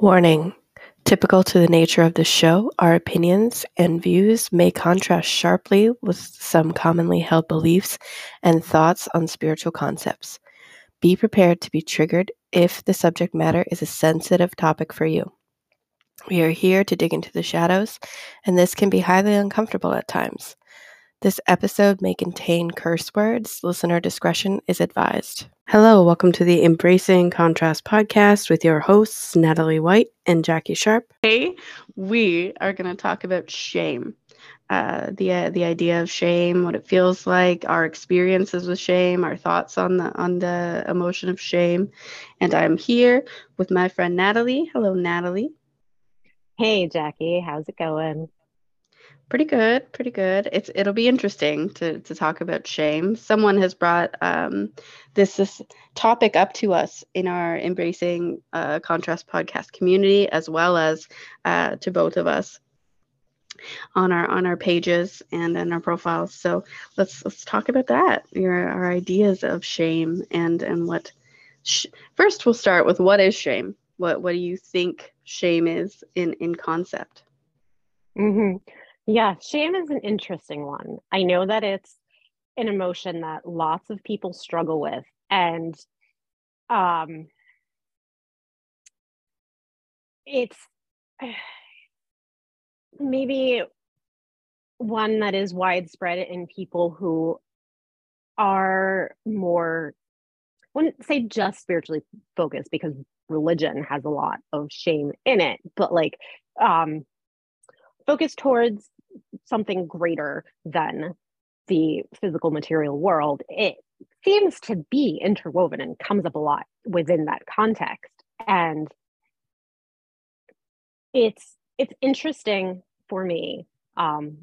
Warning Typical to the nature of the show, our opinions and views may contrast sharply with some commonly held beliefs and thoughts on spiritual concepts. Be prepared to be triggered if the subject matter is a sensitive topic for you. We are here to dig into the shadows, and this can be highly uncomfortable at times. This episode may contain curse words. Listener discretion is advised. Hello, welcome to the Embracing Contrast podcast with your hosts, Natalie White and Jackie Sharp. Today, we are going to talk about shame. Uh, the uh, the idea of shame, what it feels like, our experiences with shame, our thoughts on the on the emotion of shame, and I'm here with my friend Natalie. Hello, Natalie. Hey, Jackie. How's it going? Pretty good, pretty good. It's it'll be interesting to to talk about shame. Someone has brought um, this this topic up to us in our embracing uh, contrast podcast community, as well as uh, to both of us on our on our pages and in our profiles. So let's let's talk about that. Your our ideas of shame and and what. Sh- First, we'll start with what is shame. What what do you think shame is in in concept? Mm-hmm. Yeah, shame is an interesting one. I know that it's an emotion that lots of people struggle with. And um, it's maybe one that is widespread in people who are more, I wouldn't say just spiritually focused because religion has a lot of shame in it, but like um, focused towards something greater than the physical material world, it seems to be interwoven and comes up a lot within that context. And it's it's interesting for me, um,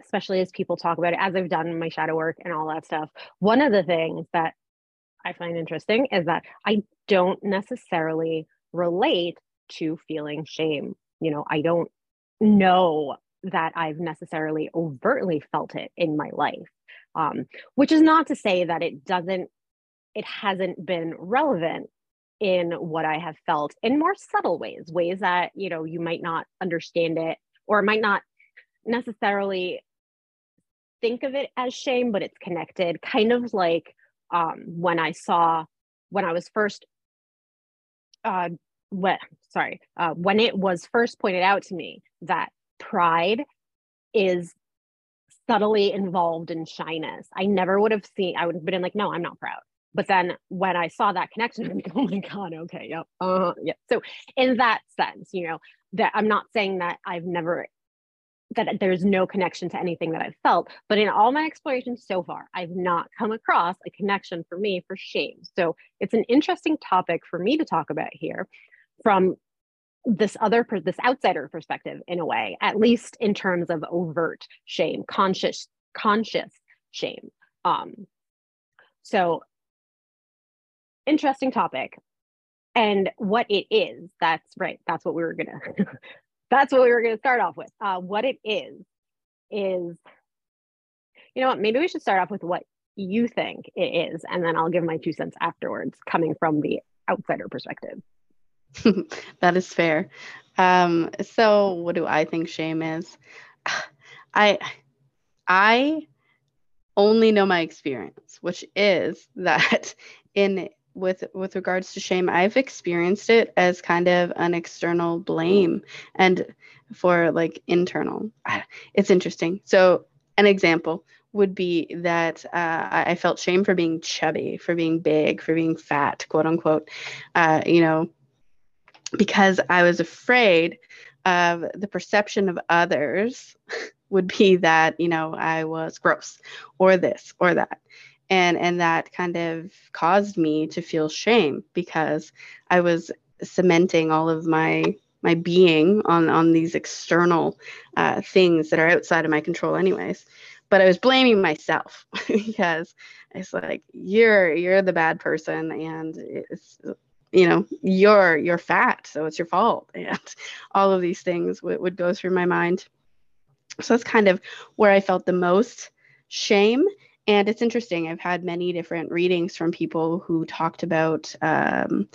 especially as people talk about it, as I've done my shadow work and all that stuff. One of the things that I find interesting is that I don't necessarily relate to feeling shame. You know, I don't know that I've necessarily overtly felt it in my life. Um, which is not to say that it doesn't, it hasn't been relevant in what I have felt in more subtle ways, ways that, you know, you might not understand it or might not necessarily think of it as shame, but it's connected, kind of like um, when I saw, when I was first, uh, what, sorry, uh, when it was first pointed out to me that pride is subtly involved in shyness. I never would have seen, I would have been like, no, I'm not proud. But then when I saw that connection, I'm like, oh my God, okay, yep, uh, yeah. So in that sense, you know, that I'm not saying that I've never that there's no connection to anything that I've felt, but in all my explorations so far, I've not come across a connection for me for shame. So it's an interesting topic for me to talk about here from this other this outsider perspective in a way at least in terms of overt shame conscious conscious shame. Um so interesting topic. And what it is that's right that's what we were gonna that's what we were gonna start off with. Uh what it is is you know what maybe we should start off with what you think it is and then i'll give my two cents afterwards coming from the outsider perspective that is fair. Um, so what do I think shame is? I I only know my experience, which is that in with with regards to shame, I've experienced it as kind of an external blame and for like internal. It's interesting. So an example would be that uh, I felt shame for being chubby, for being big, for being fat, quote unquote. Uh, you know, because I was afraid of the perception of others would be that, you know, I was gross or this or that. And and that kind of caused me to feel shame because I was cementing all of my my being on on these external uh, things that are outside of my control anyways but i was blaming myself because it's like you're you're the bad person and it's you know you're you're fat so it's your fault and all of these things w- would go through my mind so that's kind of where i felt the most shame and it's interesting i've had many different readings from people who talked about um,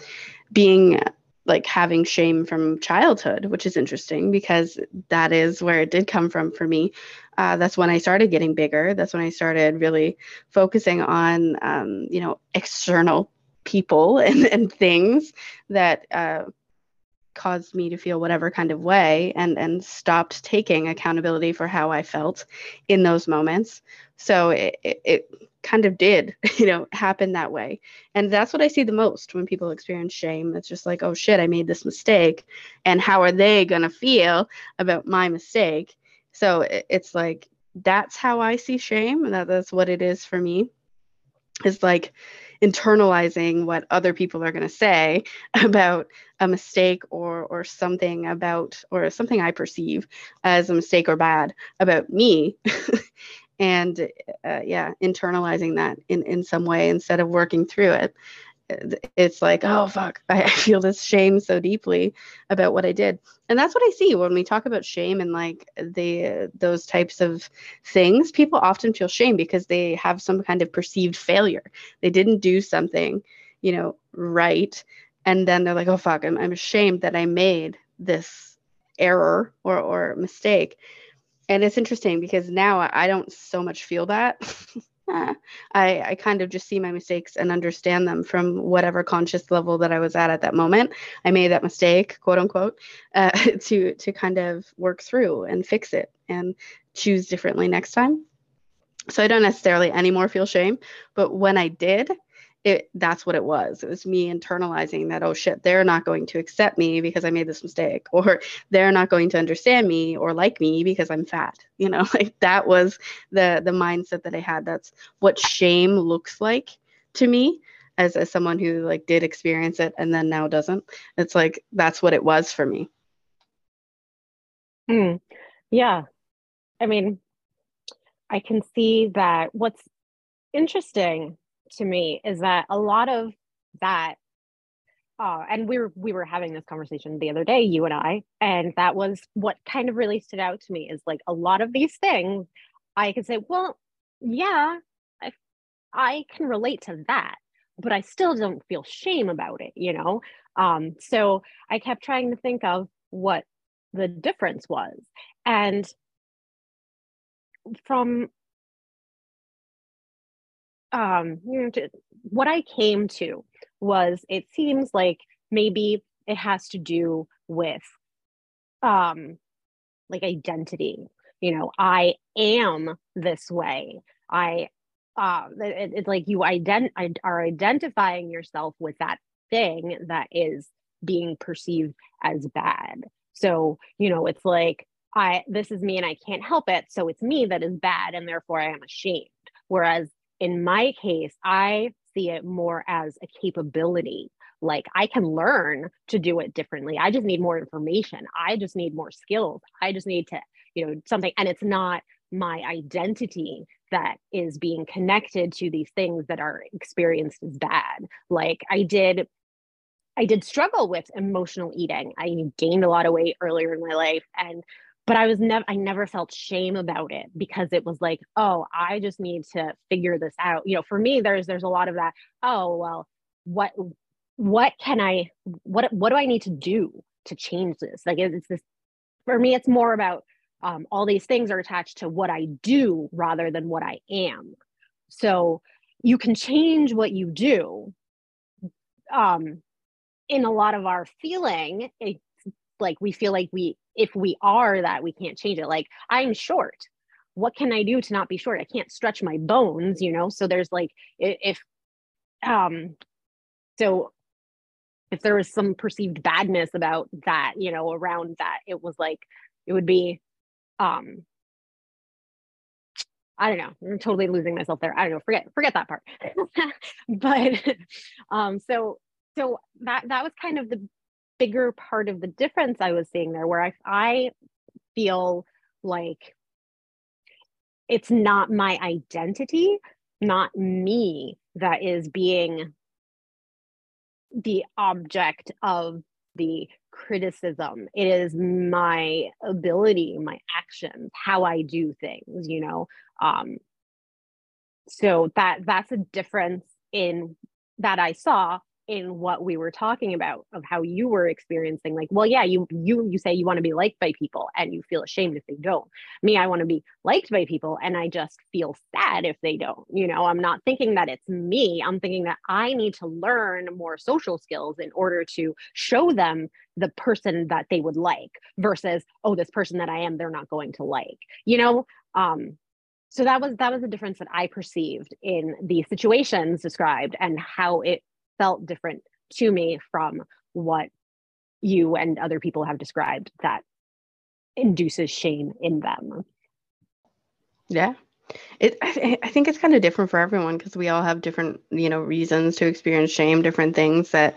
being like having shame from childhood, which is interesting because that is where it did come from for me. Uh, that's when I started getting bigger. That's when I started really focusing on, um, you know, external people and, and things that uh, caused me to feel whatever kind of way and and stopped taking accountability for how I felt in those moments. So it, it, it kind of did, you know, happen that way. And that's what I see the most when people experience shame. It's just like, oh shit, I made this mistake. And how are they going to feel about my mistake? So it, it's like, that's how I see shame. That, that's what it is for me. Is like internalizing what other people are going to say about a mistake or or something about or something I perceive as a mistake or bad about me. And uh, yeah internalizing that in in some way instead of working through it it's like oh fuck I, feel this shame so deeply about what i did. And that's what i see when we talk about shame and like the those types of things people often feel shame because they have some kind of perceived failure. They didn't do something you know right and then they're like oh fuck i'm, I'm ashamed that i made this error or or mistake. And it's interesting because now I don't so much feel that. I, I kind of just see my mistakes and understand them from whatever conscious level that I was at at that moment. I made that mistake, quote unquote, uh, to to kind of work through and fix it and choose differently next time. So I don't necessarily anymore feel shame, but when I did, it that's what it was. It was me internalizing that, oh shit, they're not going to accept me because I made this mistake, or they're not going to understand me or like me because I'm fat. You know, like that was the the mindset that I had. That's what shame looks like to me as, as someone who like did experience it and then now doesn't. It's like that's what it was for me. Mm, yeah. I mean, I can see that what's interesting to me is that a lot of that uh, and we were we were having this conversation the other day you and i and that was what kind of really stood out to me is like a lot of these things i could say well yeah i i can relate to that but i still don't feel shame about it you know? Um so i kept trying to think of what the difference was and from um, what I came to was it seems like maybe it has to do with um, like identity. You know, I am this way. I uh, it, it's like you ident- are identifying yourself with that thing that is being perceived as bad. So, you know, it's like I this is me and I can't help it, so it's me that is bad and therefore I am ashamed. Whereas in my case, I see it more as a capability. Like I can learn to do it differently. I just need more information. I just need more skills. I just need to, you know, something. And it's not my identity that is being connected to these things that are experienced as bad. Like I did I did struggle with emotional eating. I gained a lot of weight earlier in my life and but I was never I never felt shame about it because it was like, oh, I just need to figure this out. You know, for me, there's there's a lot of that, oh, well, what what can I what what do I need to do to change this? Like it's this for me, it's more about um, all these things are attached to what I do rather than what I am. So you can change what you do. Um, in a lot of our feeling, it's like we feel like we if we are that, we can't change it. Like I'm short. What can I do to not be short? I can't stretch my bones, you know? So there's like, if, um, so if there was some perceived badness about that, you know, around that, it was like, it would be, um, I don't know. I'm totally losing myself there. I don't know. Forget forget that part. but um, so so that that was kind of the bigger part of the difference I was seeing there, where I, I feel like it's not my identity, not me that is being the object of the criticism. It is my ability, my actions, how I do things, you know. Um, so that that's a difference in that I saw in what we were talking about of how you were experiencing like well yeah you you you say you want to be liked by people and you feel ashamed if they don't. Me i want to be liked by people and i just feel sad if they don't you know? I'm not thinking that it's me. I'm thinking that i need to learn more social skills in order to show them the person that they would like versus oh this person that i am they're not going to like you know? Um so that was that was the difference that i perceived in the situations described and how it felt different to me from what you and other people have described that induces shame in them. Yeah. It, I, I think it's kind of different for everyone because we all have different, you know, reasons to experience shame, different things that,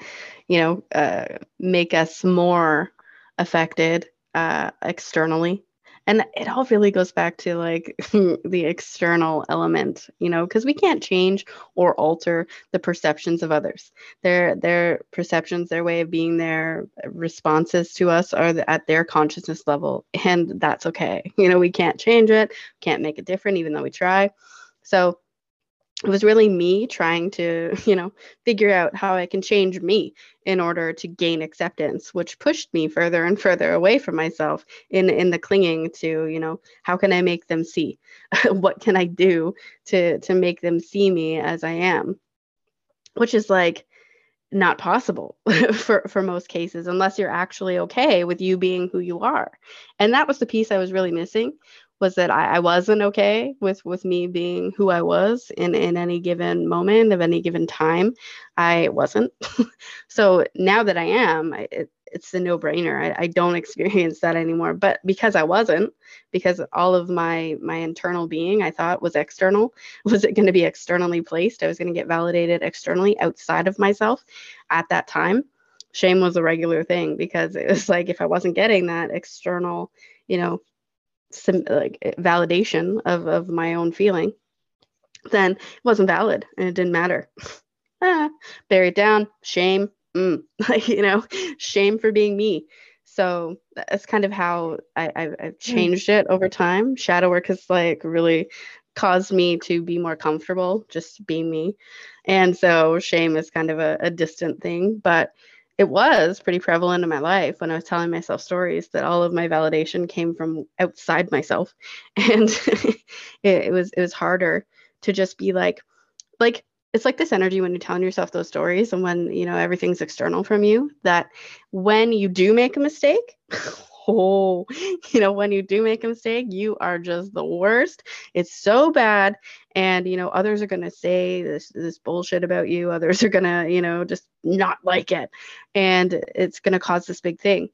you know, uh, make us more affected uh, externally and it all really goes back to like the external element you know because we can't change or alter the perceptions of others. Their their perceptions their way of being their responses to us are at their consciousness level and that's okay. You know we can't change it can't make it different even though we try. So it was really me trying to, you know, figure out how I can change me in order to gain acceptance, which pushed me further and further away from myself in in the clinging to, you know, how can I make them see? what can I do to to make them see me as I am? Which is like not possible for for most cases unless you're actually okay with you being who you are. And that was the piece I was really missing was that I, I, wasn't okay with with me being who I was in in any given moment of any given time. I wasn't. so now that I am, it, it's a no brainer. I, I don't experience that anymore. But because I wasn't, because all of my my internal being I thought was external, was it going to be externally placed? I was going to get validated externally outside of myself at that time. Shame was a regular thing because it was like if I wasn't getting that external, you know, some like validation of of my own feeling, then it wasn't valid and it didn't matter. ah, bury it down, shame, mm, like you know, shame for being me. So that's kind of how I, I, have hmm. changed it over time. Shadow work has like really caused me to be more comfortable just being me. And so shame is kind of a, a distant thing, but it was pretty prevalent in my life when I was telling myself stories that all of my validation came from outside myself. And it, it, was it was harder to just be like like it's like this energy when you're telling yourself those stories and when you know everything's external from you that when you do make a mistake oh, you know, when you do make a mistake, you are just the worst. It's so bad. And, you know, others are going to say this, this bullshit about you. Others are going to, you know, just not like it. And it's going to cause this big thing.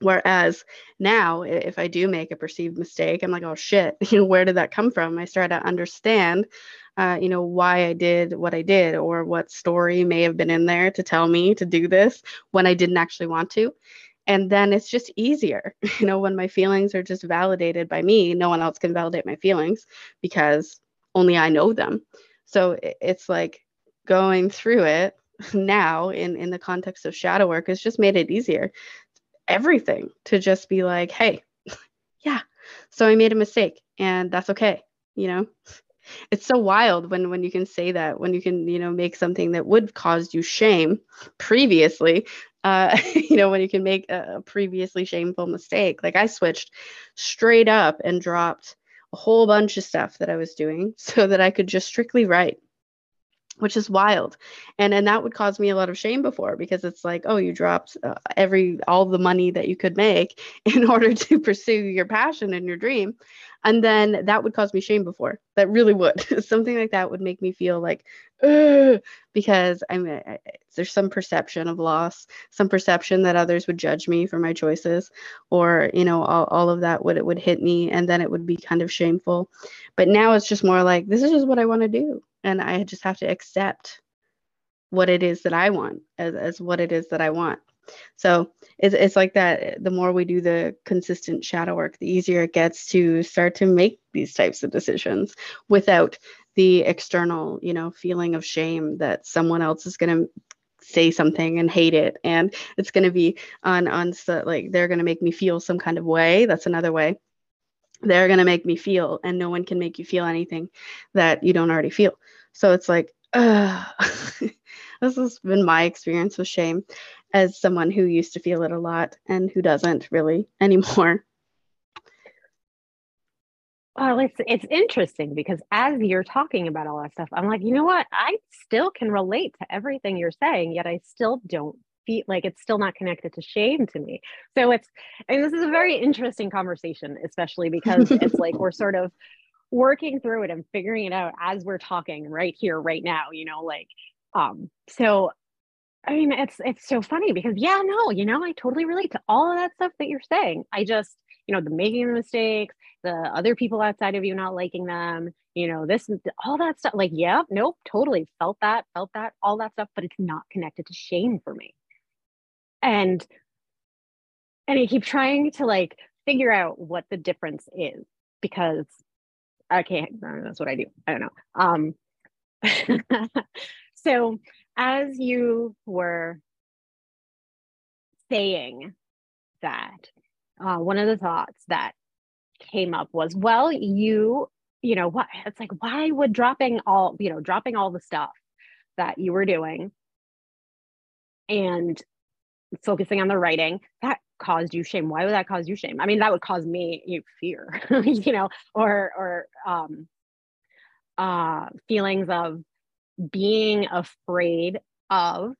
Whereas now, if I do make a perceived mistake, I'm like, oh shit, you know, where did that come from? I start to understand, uh, you know, why I did what I did or what story may have been in there to tell me to do this when I didn't actually want to and then it's just easier you know when my feelings are just validated by me no one else can validate my feelings because only i know them. So it's like going through it now in in the context of shadow work has just made it easier. Everything to just be like hey yeah so i made a mistake and that's okay you know? It's so wild when when you can say that when you can you know make something that would cause you shame previously uh, you know, when you can make a previously shameful mistake. Like I switched straight up and dropped a whole bunch of stuff that I was doing so that I could just strictly write which is wild. And and that would cause me a lot of shame before because it's like oh you dropped uh, every all the money that you could make in order to pursue your passion and your dream. And then that would cause me shame before. That really would. Something like that would make me feel like because i'm I, there's some perception of loss some perception that others would judge me for my choices or you know all, all of that would it would hit me and then it would be kind of shameful. But now it's just more like this is just what i want to do and I just have to accept what it is that I want as, as what it is that I want. So it's, it's like that. The more we do the consistent shadow work, the easier it gets to start to make these types of decisions without the external, you know, feeling of shame that someone else is going to say something and hate it and it's going to be on on so, like they're going to make me feel some kind of way that's another way they're going to make me feel and no one can make you feel anything that you don't already feel so it's like this has been my experience with shame as someone who used to feel it a lot and who doesn't really anymore. Well, it's it's interesting because as you're talking about all that stuff, I'm like, you know what? I still can relate to everything you're saying, yet I still don't feel like it's still not connected to shame to me. So it's and this is a very interesting conversation, especially because it's like we're sort of working through it and figuring it out as we're talking right here, right now, you know, like um, so I mean, it's it's so funny because yeah, no, you know, I totally relate to all of that stuff that you're saying. I just, you know, the making the mistakes, the other people outside of you not liking them, you know, this all that stuff. Like, yeah, nope, totally felt that, felt that, all that stuff, but it's not connected to shame for me. And and I keep trying to like figure out what the difference is because I can't, that's what I do. I don't know. Um so as you were saying that, uh, one of the thoughts that came up was, well, you, you know, what it's like, why would dropping all, you know, dropping all the stuff that you were doing and focusing on the writing that caused you shame why would that cause you shame i mean that would cause me you fear you know or or um uh feelings of being afraid of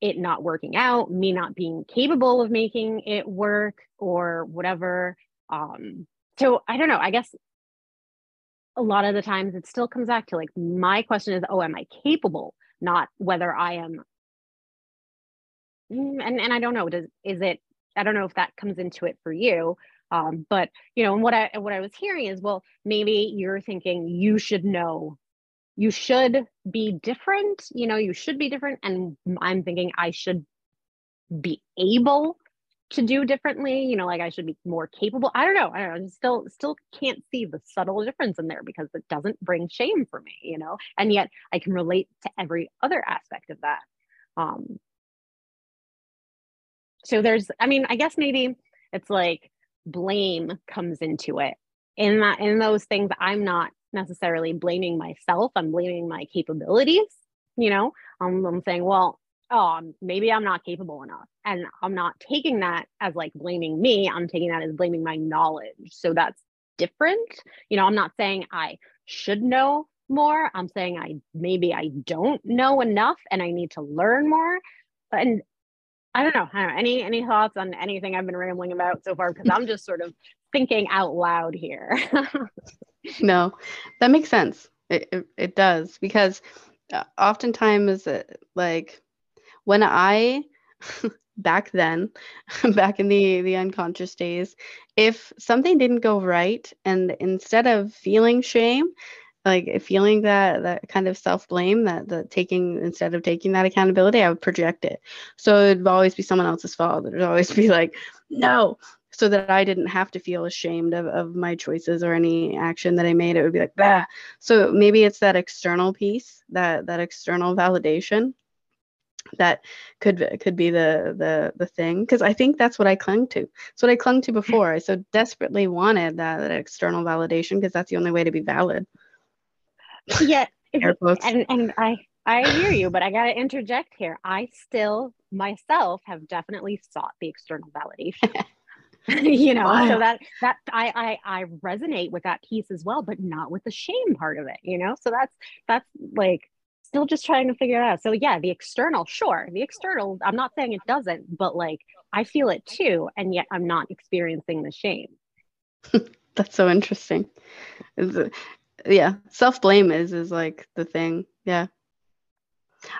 it not working out, me not being capable of making it work or whatever. Um, so I don't know. I guess a lot of the times it still comes back to like my question is, oh, am I capable? Not whether I am. Mm, and and I don't know. Does is it? I don't know if that comes into it for you. Um, but you know, and what I what I was hearing is, well, maybe you're thinking you should know you should be different you know you should be different and i'm thinking i should be able to do differently you know like i should be more capable i don't know i don't know I still still can't see the subtle difference in there because it doesn't bring shame for me you know and yet i can relate to every other aspect of that um so there's i mean i guess maybe it's like blame comes into it in that in those things i'm not necessarily blaming myself. I'm blaming my capabilities. You know, um, I'm saying, well, oh, maybe I'm not capable enough. And I'm not taking that as like blaming me. I'm taking that as blaming my knowledge. So that's different. You know, I'm not saying I should know more. I'm saying I maybe I don't know enough and I need to learn more. And I don't know. Any any thoughts on anything I've been rambling about so far? Because I'm just sort of thinking out loud here. no, that makes sense. It, it, it does because uh, oftentimes, uh, like when I back then, back in the the unconscious days, if something didn't go right, and instead of feeling shame, like feeling that that kind of self blame, that the taking instead of taking that accountability, I would project it. So it'd always be someone else's fault. It'd always be like, no, so that I didn't have to feel ashamed of, of my choices or any action that I made. It would be like, bah. So maybe it's that external piece, that that external validation that could could be the the the thing because i think that's what i clung to it's what i clung to before i so desperately wanted that, that external validation because that's the only way to be valid yeah. And and i i hear you but i got to interject here. I still myself have definitely sought the external validation. You know wow. so that that I, I i resonate with that piece as well but not with the shame part of it you know? So that's that's like still just trying to figure it out. So yeah the external sure the external i'm not saying it doesn't but like i feel it too and yet i'm not experiencing the shame. That's so interesting yeah self-blame is is like the thing yeah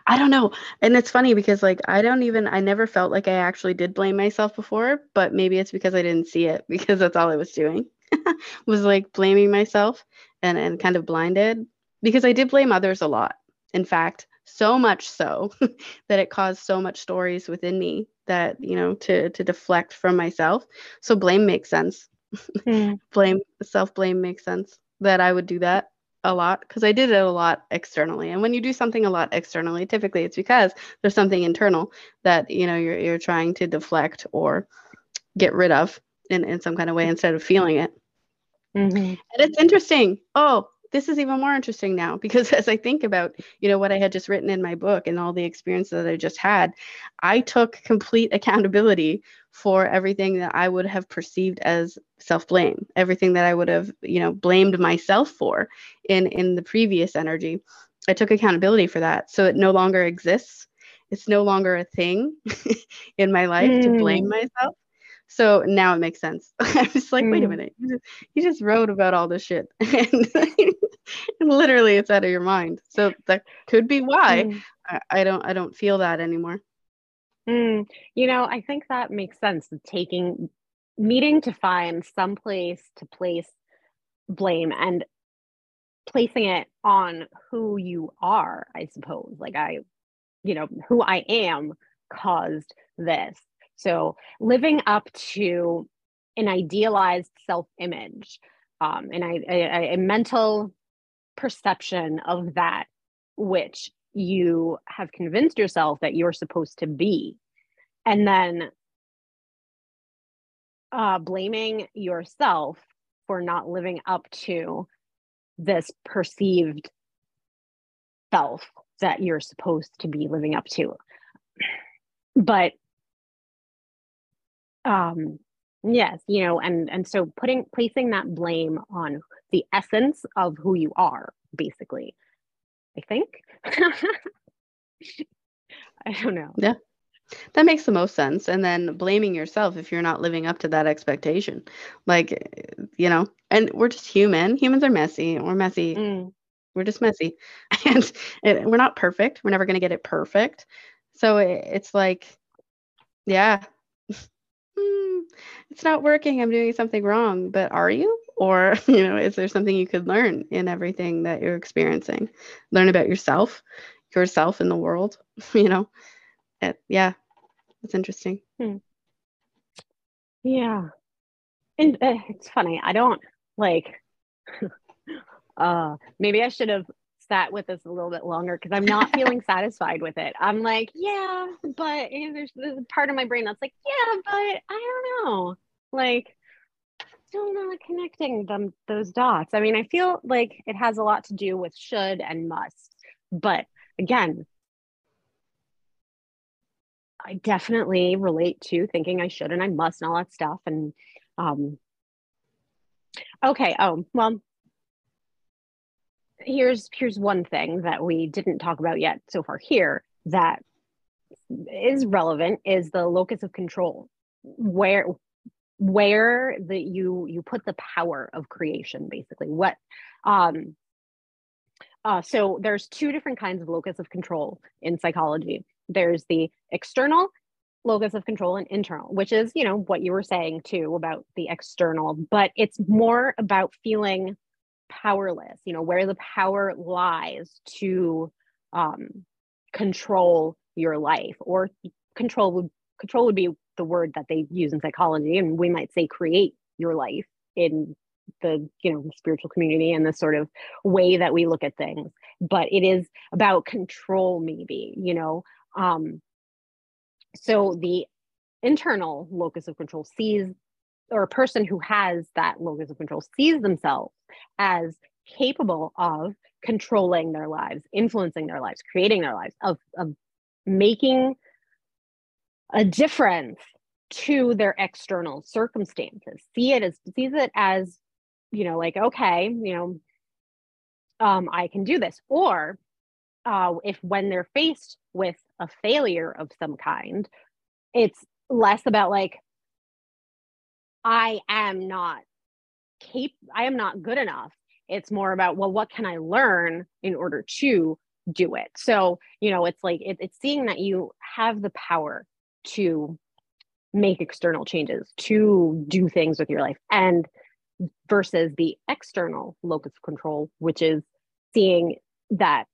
I don't know. And it's funny because like I don't even I never felt like I actually did blame myself before, but maybe it's because I didn't see it because that's all I was doing. was like blaming myself and and kind of blinded because I did blame others a lot. In fact, so much so that it caused so much stories within me that, you know, to to deflect from myself. So blame makes sense. Mm. blame self blame makes sense that I would do that a lot because I did it a lot externally. And when you do something a lot externally, typically it's because there's something internal that you know you're you're trying to deflect or get rid of in, in some kind of way instead of feeling it. Mm-hmm. And it's interesting. Oh, this is even more interesting now because as I think about, you know, what I had just written in my book and all the experiences that I just had, I took complete accountability for everything that I would have perceived as self-blame, everything that I would have, you know, blamed myself for in in the previous energy. I took accountability for that. So it no longer exists. It's no longer a thing in my life mm. to blame mm. myself. So now it makes sense. I was like, mm. wait a mm. minute, you just, you just wrote about all this shit, and, and, literally it's out of your mind. So that could be why mm. I, I, don't I don't feel that anymore. Mm. You know, I think that makes sense. Taking needing to find some place to place blame and placing it on who you are. I suppose, like I, you know, who I am caused this so living up to an idealized self-image, um, and I, a, a mental perception of that which you have convinced yourself that you're supposed to be, and then uh, blaming yourself for not living up to this perceived self that you're supposed to be living up to. But um yes you know and and so putting placing that blame on the essence of who you are basically i think. I don't know. Yeah. That makes the most sense. And then blaming yourself if you're not living up to that expectation. Like you know and we're just human. Humans are messy. We're messy. Mm. we're just messy. And it, we're not perfect. We're never going to get it perfect. So it, it's like yeah it's not working. I'm doing something wrong. But are you? Or, you know, is there something you could learn in everything that you're experiencing? Learn about yourself, yourself in the world, you know? It, yeah, it's interesting. Hmm. Yeah. And uh, it's funny. I don't like, uh, maybe I should have sat with this a little bit longer because I'm not feeling satisfied with it. I'm like, yeah, but there's, there's part of my brain that's like, yeah, but I don't know. Like, still not connecting them those dots. I mean, I feel like it has a lot to do with should and must. But again, I definitely relate to thinking I should and I must and all that stuff. And um okay, oh well, here's here's one thing that we didn't talk about yet so far here that is relevant is the locus of control. Where where the you you put the power of creation basically. What um uh, so there's two different kinds of locus of control in psychology. There's the external locus of control and internal which is you know what you were saying too about the external but it's more about feeling powerless you know where the power lies to um, control your life or control would control would be the word that they use in psychology and we might say create your life in the you know spiritual community and the sort of way that we look at things. But it is about control maybe you know um so the internal locus of control sees or a person who has that locus of control sees themselves as capable of controlling their lives, influencing their lives, creating their lives, of, of making a difference to their external circumstances. See it as sees it as, you know, like, okay, you know, um, I can do this. Or uh, if when they're faced with a failure of some kind, it's less about like, I am not cap I am not good enough. It's more about, well, what can I learn in order to do it? So, you know, it's like it, it's seeing that you have the power to make external changes, to do things with your life, and versus the external locus of control, which is seeing that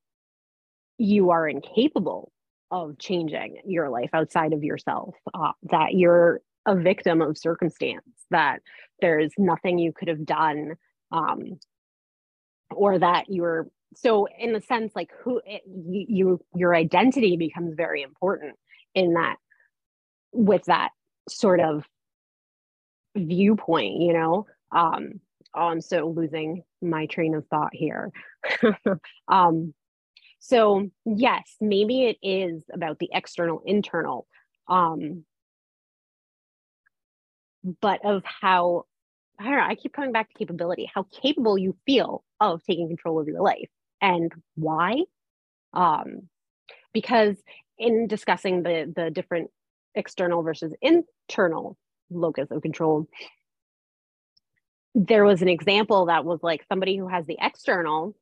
you are incapable of changing your life outside of yourself, uh, that you're a victim of circumstance, that there's nothing you could have done, um, or that you're so in the sense like who it, you, you your identity becomes very important in that with that sort of viewpoint you know um oh, I'm so losing my train of thought here. um, so yes, maybe it is about the external, internal, um, but of how I don't know. I keep coming back to capability, how capable you feel of taking control of your life, and why. Um, because in discussing the the different external versus internal locus of control, there was an example that was like somebody who has the external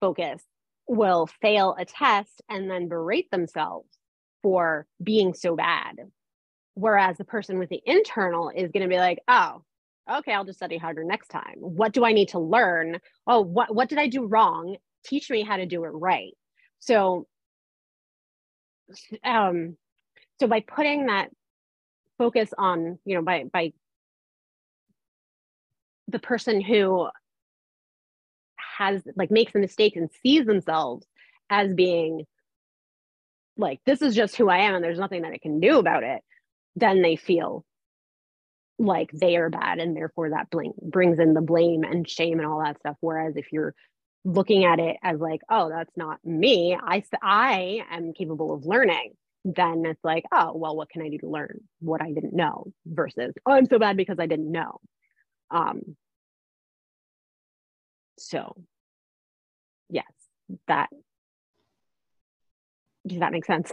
focus will fail a test and then berate themselves for being so bad. Whereas the person with the internal is going to be like, oh, okay, I'll just study harder next time. What do I need to learn? Oh, what, what did I do wrong? Teach me how to do it right. So, um, so by putting that focus on, you know, by, by the person who has like makes a mistake and sees themselves as being like this is just who I am and there's nothing that I can do about it, then they feel like they are bad and therefore that brings in the blame and shame and all that stuff. Whereas if you're looking at it as like oh that's not me i i am capable of learning then it's like oh well what can i do to learn what i didn't know versus oh i'm so bad because i didn't know. Um so yes that does that make sense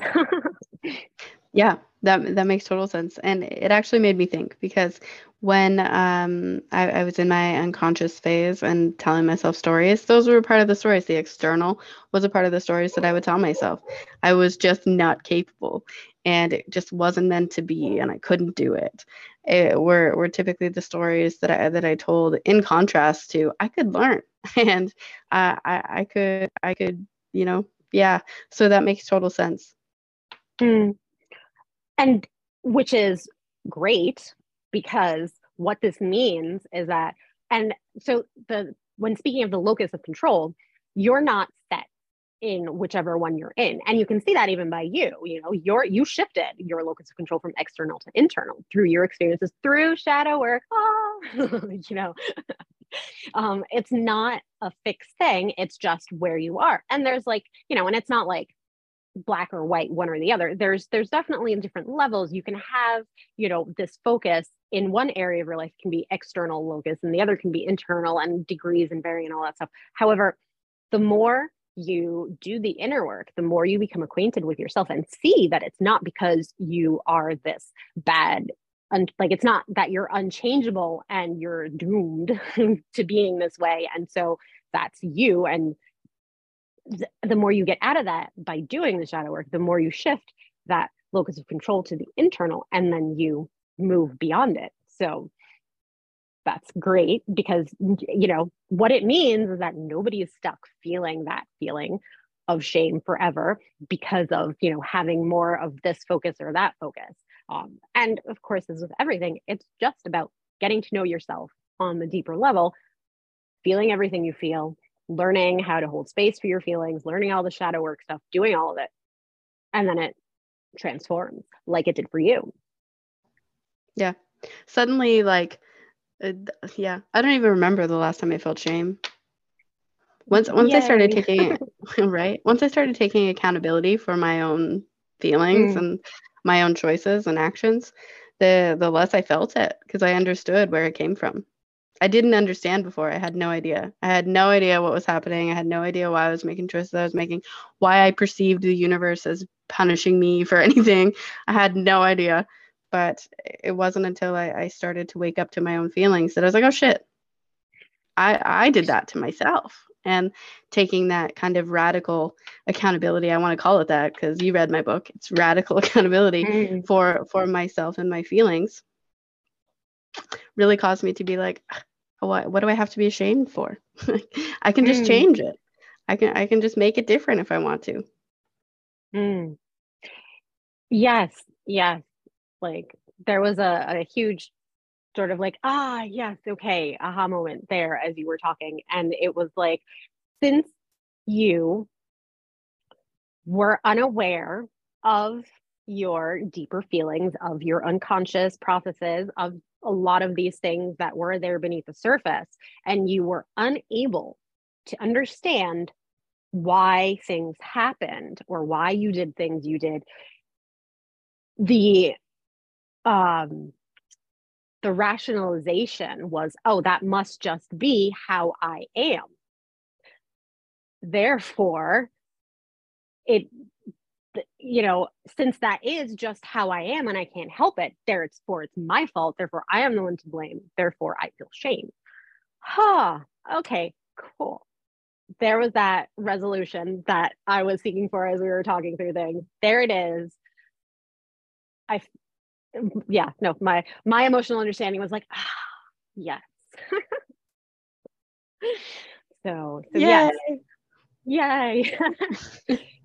yeah that that makes total sense. And it actually made me think because when um, I, I, was in my unconscious phase and telling myself stories those were part of the stories. The external was a part of the stories that i would tell myself. I was just not capable and it just wasn't meant to be and i couldn't do it, it were, were typically the stories that i that i told in contrast to i could learn and I, I could i could you know yeah. So that makes total sense. Mm and which is great because what this means is that and so the when speaking of the locus of control you're not set in whichever one you're in. And you can see that even by you you know you're you shifted your locus of control from external to internal through your experiences through shadow work. Ah, you know um it's not a fixed thing. It's just where you are. And there's like you know and it's not like black or white one or the other. There's there's definitely in different levels. You can have you know this focus in one area of your life can be external locus and the other can be internal and degrees and varying and all that stuff. However the more you do the inner work the more you become acquainted with yourself and see that it's not because you are this bad and like it's not that you're unchangeable and you're doomed to being this way. And so that's you. And the more you get out of that by doing the shadow work, the more you shift that locus of control to the internal and then you move beyond it. So that's great because you know what it means is that nobody is stuck feeling that feeling of shame forever because of you know having more of this focus or that focus um, and of course as with everything it's just about getting to know yourself on the deeper level feeling everything you feel learning how to hold space for your feelings, learning all the shadow work stuff, doing all of it. And then it transforms like it did for you. Yeah. Suddenly, like, uh, yeah, I don't even remember the last time I felt shame. Once, once Yay. I started taking, right? Once I started taking accountability for my own feelings mm. and my own choices and actions, the the less I felt it because I understood where it came from. I didn't understand before. I had no idea. I had no idea what was happening. I had no idea why I was making choices I was making, why I perceived the universe as punishing me for anything. I had no idea. But it wasn't until I, I started to wake up to my own feelings that I was like, oh shit, I, I did that to myself. And taking that kind of radical accountability, I want to call it that because you read my book. It's radical accountability mm. for for myself and my feelings really caused me to be like what what do I have to be ashamed for? I can just mm. change it. I can I can just make it different if I want to. Mm. Yes, yes. Like there was a, a huge sort of like, ah, yes, okay, aha moment there as you were talking. And it was like, since you were unaware of your deeper feelings, of your unconscious processes, of a lot of these things that were there beneath the surface and you were unable to understand why things happened or why you did things you did. The um the rationalization was oh that must just be how i am. Therefore it you know, since that is just how I am and I can't help it, therefore it's for it's my fault. Therefore, I am the one to blame. Therefore, I feel shame. Huh. Okay, cool. There was that resolution that I was seeking for as we were talking through things. There it is. I, yeah, no, my my emotional understanding was like, ah, yes. so, so Yay. yes. Yay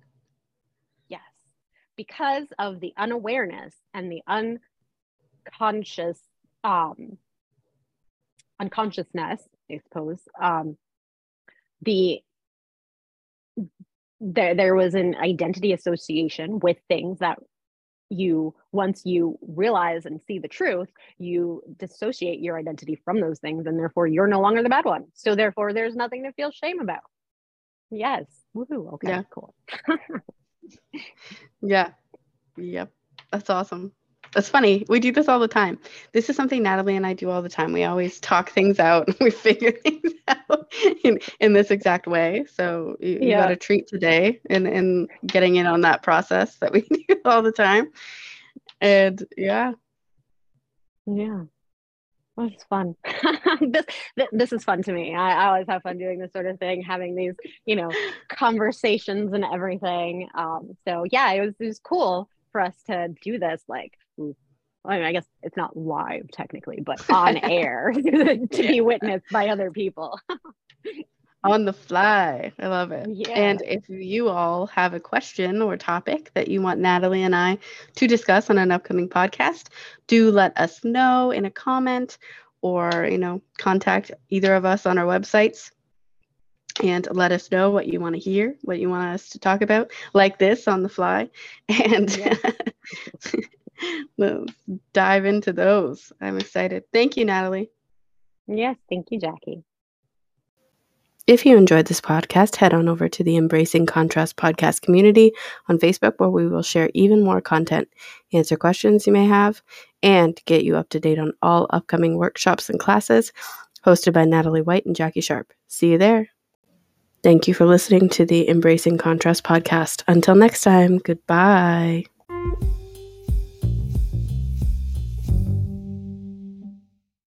because of the unawareness and the unconscious um, unconsciousness, I suppose, um, the there there was an identity association with things that you once you realize and see the truth you dissociate your identity from those things and therefore you're no longer the bad one so therefore there's nothing to feel shame about yes Woohoo. okay yeah. cool yeah. Yep. That's awesome. That's funny. We do this all the time. This is something Natalie and I do all the time. We always talk things out. We figure things out in, in this exact way. So you, yeah. you got a treat today in, in getting in on that process that we do all the time. And yeah. Yeah. It's fun. this this is fun to me. I, I, always have fun doing this sort of thing, having these, you know, conversations and everything. Um, so yeah, it was it was cool for us to do this. Like, I mean, I guess it's not live technically, but on air to be witnessed by other people. On the fly. I love it. Yeah. And if you all have a question or topic that you want Natalie and I to discuss on an upcoming podcast, do let us know in a comment or, you know, contact either of us on our websites and let us know what you want to hear, what you want us to talk about, like this on the fly. And yeah. we'll dive into those. I'm excited. Thank you, Natalie. Yes, thank you, Jackie. If you enjoyed this podcast, head on over to the Embracing Contrast podcast community on Facebook, where we will share even more content, answer questions you may have, and get you up to date on all upcoming workshops and classes hosted by Natalie White and Jackie Sharp. See you there. Thank you for listening to the Embracing Contrast podcast. Until next time, goodbye.